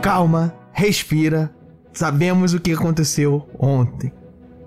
calma, respira. Sabemos o que aconteceu ontem.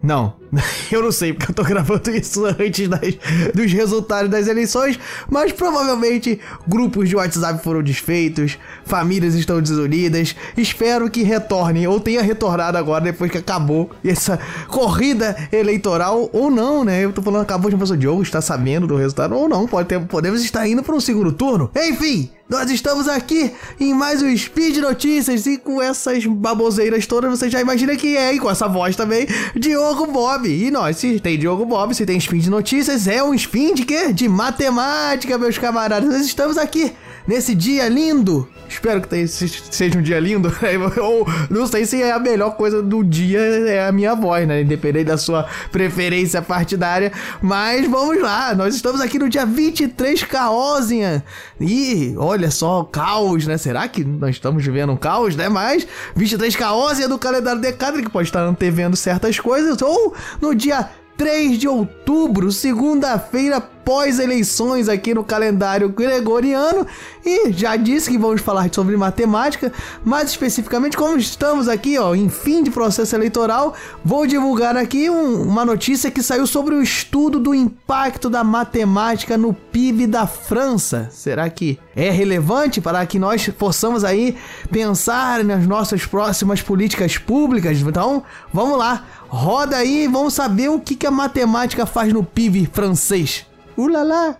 Não, eu não sei porque eu tô gravando isso antes das, dos resultados das eleições, mas provavelmente grupos de WhatsApp foram desfeitos, famílias estão desunidas. Espero que retornem ou tenha retornado agora depois que acabou essa corrida eleitoral ou não, né? Eu tô falando acabou de passar o Diogo está sabendo do resultado ou não, pode ter, podemos estar indo para um segundo turno. Enfim, nós estamos aqui em mais um Speed Notícias e com essas baboseiras todas, você já imagina quem é, e com essa voz também, Diogo Bob. E nós, se tem Diogo Bob, se tem Speed Notícias, é um Spin de quê? De matemática, meus camaradas. Nós estamos aqui nesse dia lindo Espero que seja um dia lindo. Ou não sei se é a melhor coisa do dia é a minha voz, né? Independente da sua preferência partidária. Mas vamos lá, nós estamos aqui no dia 23 Caosian. E olha só, caos, né? Será que nós estamos vivendo um caos, né? Mas 23 Caosian do calendário Decadre, que pode estar antevendo certas coisas. Ou no dia 3 de outubro, segunda-feira pós-eleições aqui no calendário gregoriano. E já disse que vamos falar sobre matemática, mais especificamente, como estamos aqui ó, em fim de processo eleitoral, vou divulgar aqui um, uma notícia que saiu sobre o estudo do impacto da matemática no PIB da França. Será que é relevante para que nós possamos aí pensar nas nossas próximas políticas públicas? Então, vamos lá. Roda aí e vamos saber o que, que a matemática faz no PIB francês. Ulala!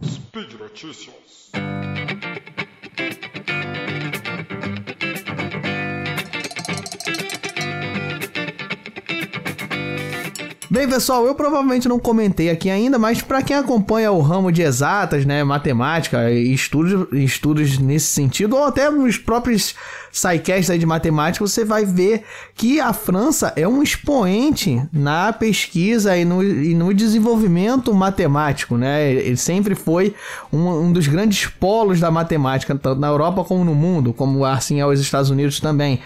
Speed Notícias. Bem, pessoal, eu provavelmente não comentei aqui ainda, mas para quem acompanha o ramo de exatas, né, matemática, estudos, estudos nesse sentido, ou até nos próprios sidecasts de matemática, você vai ver que a França é um expoente na pesquisa e no, e no desenvolvimento matemático, né? Ele sempre foi um, um dos grandes polos da matemática, tanto na Europa como no mundo, como assim é os Estados Unidos também.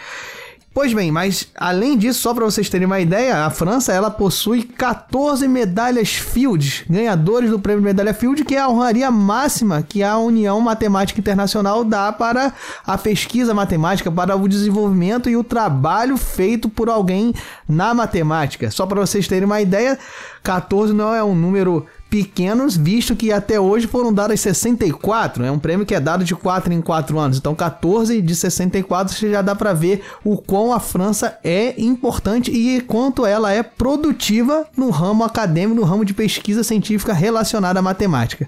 Pois bem, mas além disso, só para vocês terem uma ideia, a França ela possui 14 medalhas Fields, ganhadores do prêmio Medalha Field, que é a honraria máxima que a União Matemática Internacional dá para a pesquisa matemática, para o desenvolvimento e o trabalho feito por alguém na matemática. Só para vocês terem uma ideia, 14 não é um número pequenos, visto que até hoje foram dadas 64. É um prêmio que é dado de 4 em 4 anos. Então, 14 de 64 você já dá para ver o quão a França é importante e quanto ela é produtiva no ramo acadêmico, no ramo de pesquisa científica relacionada à matemática.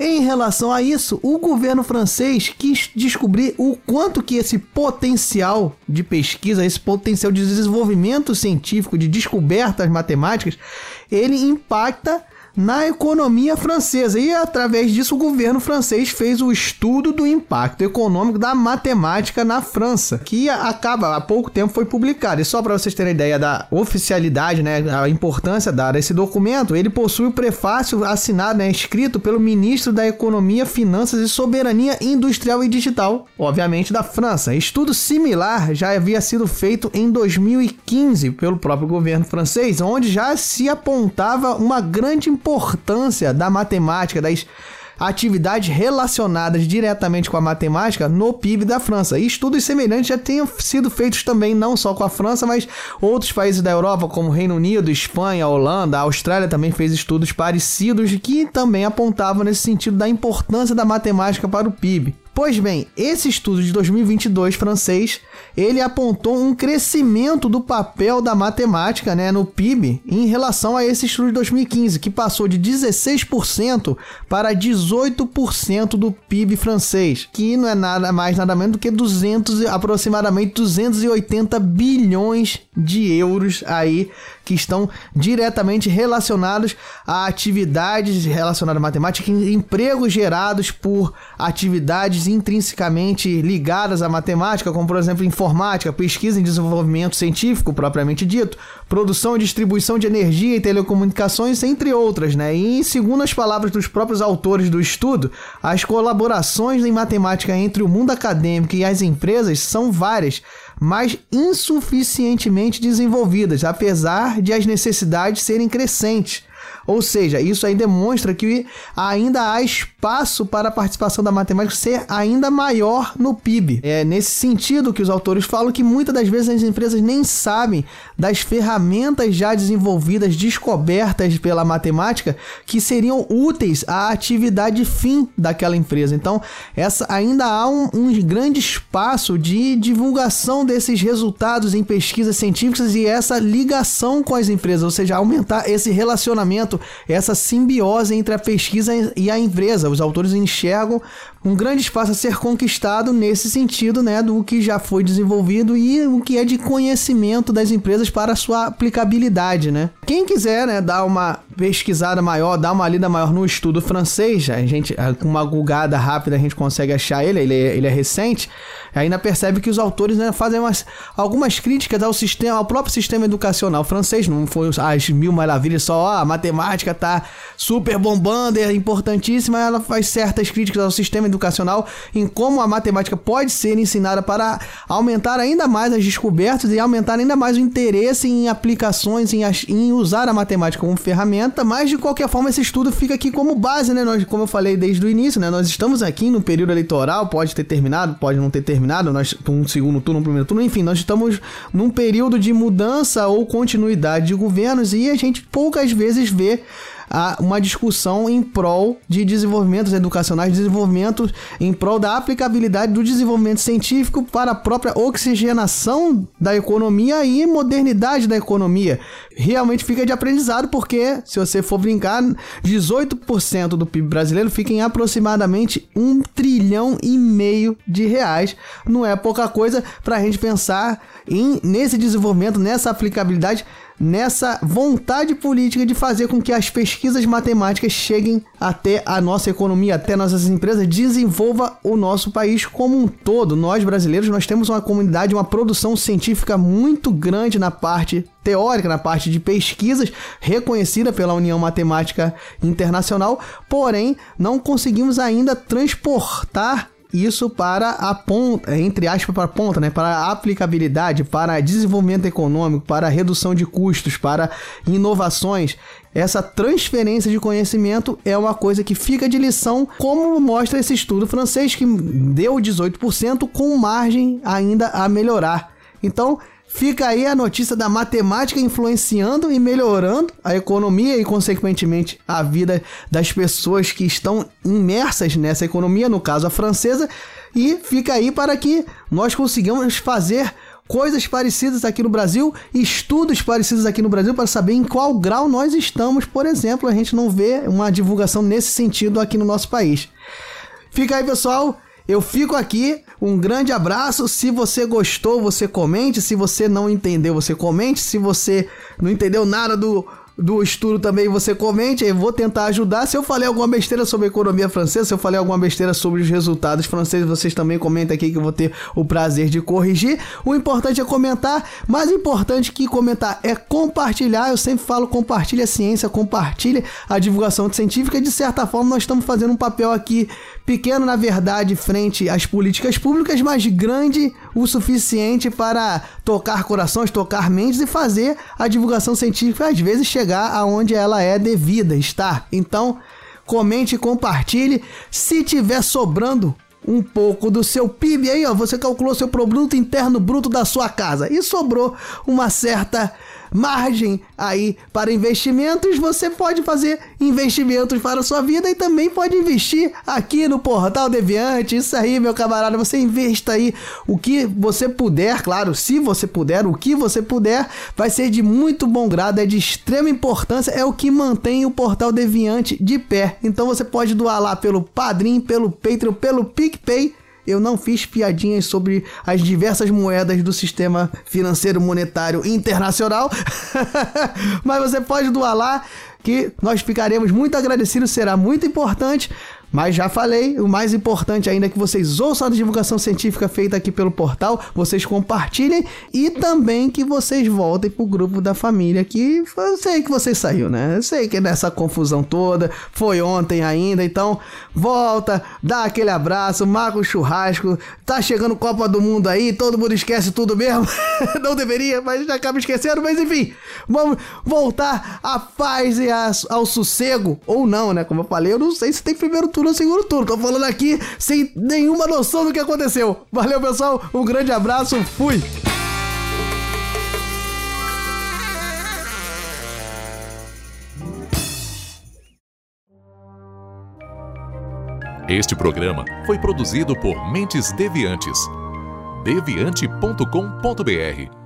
Em relação a isso, o governo francês quis descobrir o quanto que esse potencial de pesquisa, esse potencial de desenvolvimento científico, de descobertas matemáticas, ele impacta na economia francesa. E através disso, o governo francês fez o estudo do impacto econômico da matemática na França, que acaba há pouco tempo foi publicado. E só para vocês terem ideia da oficialidade, né, a importância dada a esse documento, ele possui o prefácio assinado, né, escrito pelo ministro da Economia, Finanças e Soberania Industrial e Digital, obviamente da França. Estudo similar já havia sido feito em 2015 pelo próprio governo francês, onde já se apontava uma grande importância importância da matemática, das atividades relacionadas diretamente com a matemática no PIB da França. E estudos semelhantes já tinham sido feitos também, não só com a França, mas outros países da Europa, como Reino Unido, Espanha, Holanda, a Austrália também fez estudos parecidos que também apontavam nesse sentido da importância da matemática para o PIB. Pois bem, esse estudo de 2022 francês, ele apontou um crescimento do papel da matemática né, no PIB em relação a esse estudo de 2015, que passou de 16% para 18% do PIB francês, que não é nada mais nada menos do que 200, aproximadamente 280 bilhões de euros aí que estão diretamente relacionados a atividades relacionadas à matemática, empregos gerados por atividades intrinsecamente ligadas à matemática, como por exemplo informática, pesquisa e desenvolvimento científico propriamente dito, produção e distribuição de energia e telecomunicações, entre outras, né? E segundo as palavras dos próprios autores do estudo, as colaborações em matemática entre o mundo acadêmico e as empresas são várias mas insuficientemente desenvolvidas, apesar de as necessidades serem crescentes. Ou seja, isso aí demonstra que ainda há espaço para a participação da matemática ser ainda maior no PIB. É nesse sentido que os autores falam que muitas das vezes as empresas nem sabem das ferramentas já desenvolvidas, descobertas pela matemática, que seriam úteis à atividade fim daquela empresa. Então, essa ainda há um, um grande espaço de divulgação desses resultados em pesquisas científicas e essa ligação com as empresas, ou seja, aumentar esse relacionamento, essa simbiose entre a pesquisa e a empresa. Os autores enxergam um grande espaço a ser conquistado nesse sentido, né, do que já foi desenvolvido e o que é de conhecimento das empresas para sua aplicabilidade, né? Quem quiser, né, dar uma pesquisada maior, dar uma lida maior no estudo francês, a gente com uma gulgada rápida a gente consegue achar ele, ele é, ele é recente, ainda percebe que os autores né, fazem umas, algumas críticas ao sistema, ao próprio sistema educacional francês, não foi as mil maravilhas só, a matemática tá super bombando, é importantíssima, ela faz certas críticas ao sistema educacional em como a matemática pode ser ensinada para aumentar ainda mais as descobertas e aumentar ainda mais o interesse em aplicações, em, em usar a matemática como ferramenta, mas de qualquer forma esse estudo fica aqui como base, né? Nós, como eu falei desde o início, né? Nós estamos aqui no período eleitoral, pode ter terminado, pode não ter terminado, nós um segundo turno, um primeiro turno, enfim, nós estamos num período de mudança ou continuidade de governos e a gente poucas vezes vê a uma discussão em prol de desenvolvimentos educacionais, desenvolvimento em prol da aplicabilidade do desenvolvimento científico para a própria oxigenação da economia e modernidade da economia. Realmente fica de aprendizado, porque se você for brincar, 18% do PIB brasileiro fica em aproximadamente um trilhão e meio de reais. Não é pouca coisa para a gente pensar em, nesse desenvolvimento, nessa aplicabilidade nessa vontade política de fazer com que as pesquisas matemáticas cheguem até a nossa economia, até nossas empresas, desenvolva o nosso país como um todo. Nós brasileiros, nós temos uma comunidade, uma produção científica muito grande na parte teórica, na parte de pesquisas, reconhecida pela União Matemática Internacional, porém não conseguimos ainda transportar isso para a ponta, entre aspas, para a ponta, né? Para a aplicabilidade, para desenvolvimento econômico, para redução de custos, para inovações. Essa transferência de conhecimento é uma coisa que fica de lição, como mostra esse estudo francês que deu 18% com margem ainda a melhorar. Então, Fica aí a notícia da matemática influenciando e melhorando a economia e, consequentemente, a vida das pessoas que estão imersas nessa economia, no caso a francesa. E fica aí para que nós consigamos fazer coisas parecidas aqui no Brasil, estudos parecidos aqui no Brasil para saber em qual grau nós estamos, por exemplo. A gente não vê uma divulgação nesse sentido aqui no nosso país. Fica aí, pessoal. Eu fico aqui, um grande abraço. Se você gostou, você comente. Se você não entendeu, você comente. Se você não entendeu nada do do estudo também você comente, eu vou tentar ajudar. Se eu falei alguma besteira sobre a economia francesa, se eu falei alguma besteira sobre os resultados franceses, vocês também comentem aqui que eu vou ter o prazer de corrigir. O importante é comentar, mais importante que comentar é compartilhar. Eu sempre falo compartilha a ciência, compartilha a divulgação científica. De certa forma, nós estamos fazendo um papel aqui pequeno, na verdade, frente às políticas públicas, mas grande o suficiente para tocar corações, tocar mentes e fazer a divulgação científica às vezes chegar aonde ela é devida estar. Então, comente compartilhe. Se tiver sobrando um pouco do seu PIB aí, ó, você calculou seu produto interno bruto da sua casa e sobrou uma certa margem aí para investimentos, você pode fazer investimentos para a sua vida e também pode investir aqui no Portal Deviante. Isso aí, meu camarada, você investa aí o que você puder, claro, se você puder, o que você puder, vai ser de muito bom grado, é de extrema importância, é o que mantém o Portal Deviante de pé. Então você pode doar lá pelo Padrim, pelo Patreon, pelo PicPay eu não fiz piadinhas sobre as diversas moedas do sistema financeiro monetário internacional, mas você pode doar lá que nós ficaremos muito agradecidos, será muito importante. Mas já falei, o mais importante ainda é que vocês ouçam a divulgação científica feita aqui pelo portal, vocês compartilhem e também que vocês voltem pro grupo da família que eu sei que você saiu, né? Eu sei que nessa confusão toda, foi ontem ainda, então volta, dá aquele abraço, marca o churrasco, tá chegando Copa do Mundo aí, todo mundo esquece tudo mesmo. Não deveria, mas acaba esquecendo, mas enfim, vamos voltar à paz e ao sossego, ou não, né? Como eu falei, eu não sei se tem primeiro turno ou segundo turno. Tô falando aqui sem nenhuma noção do que aconteceu. Valeu, pessoal. Um grande abraço. Fui. Este programa foi produzido por Mentes Deviantes. deviante.com.br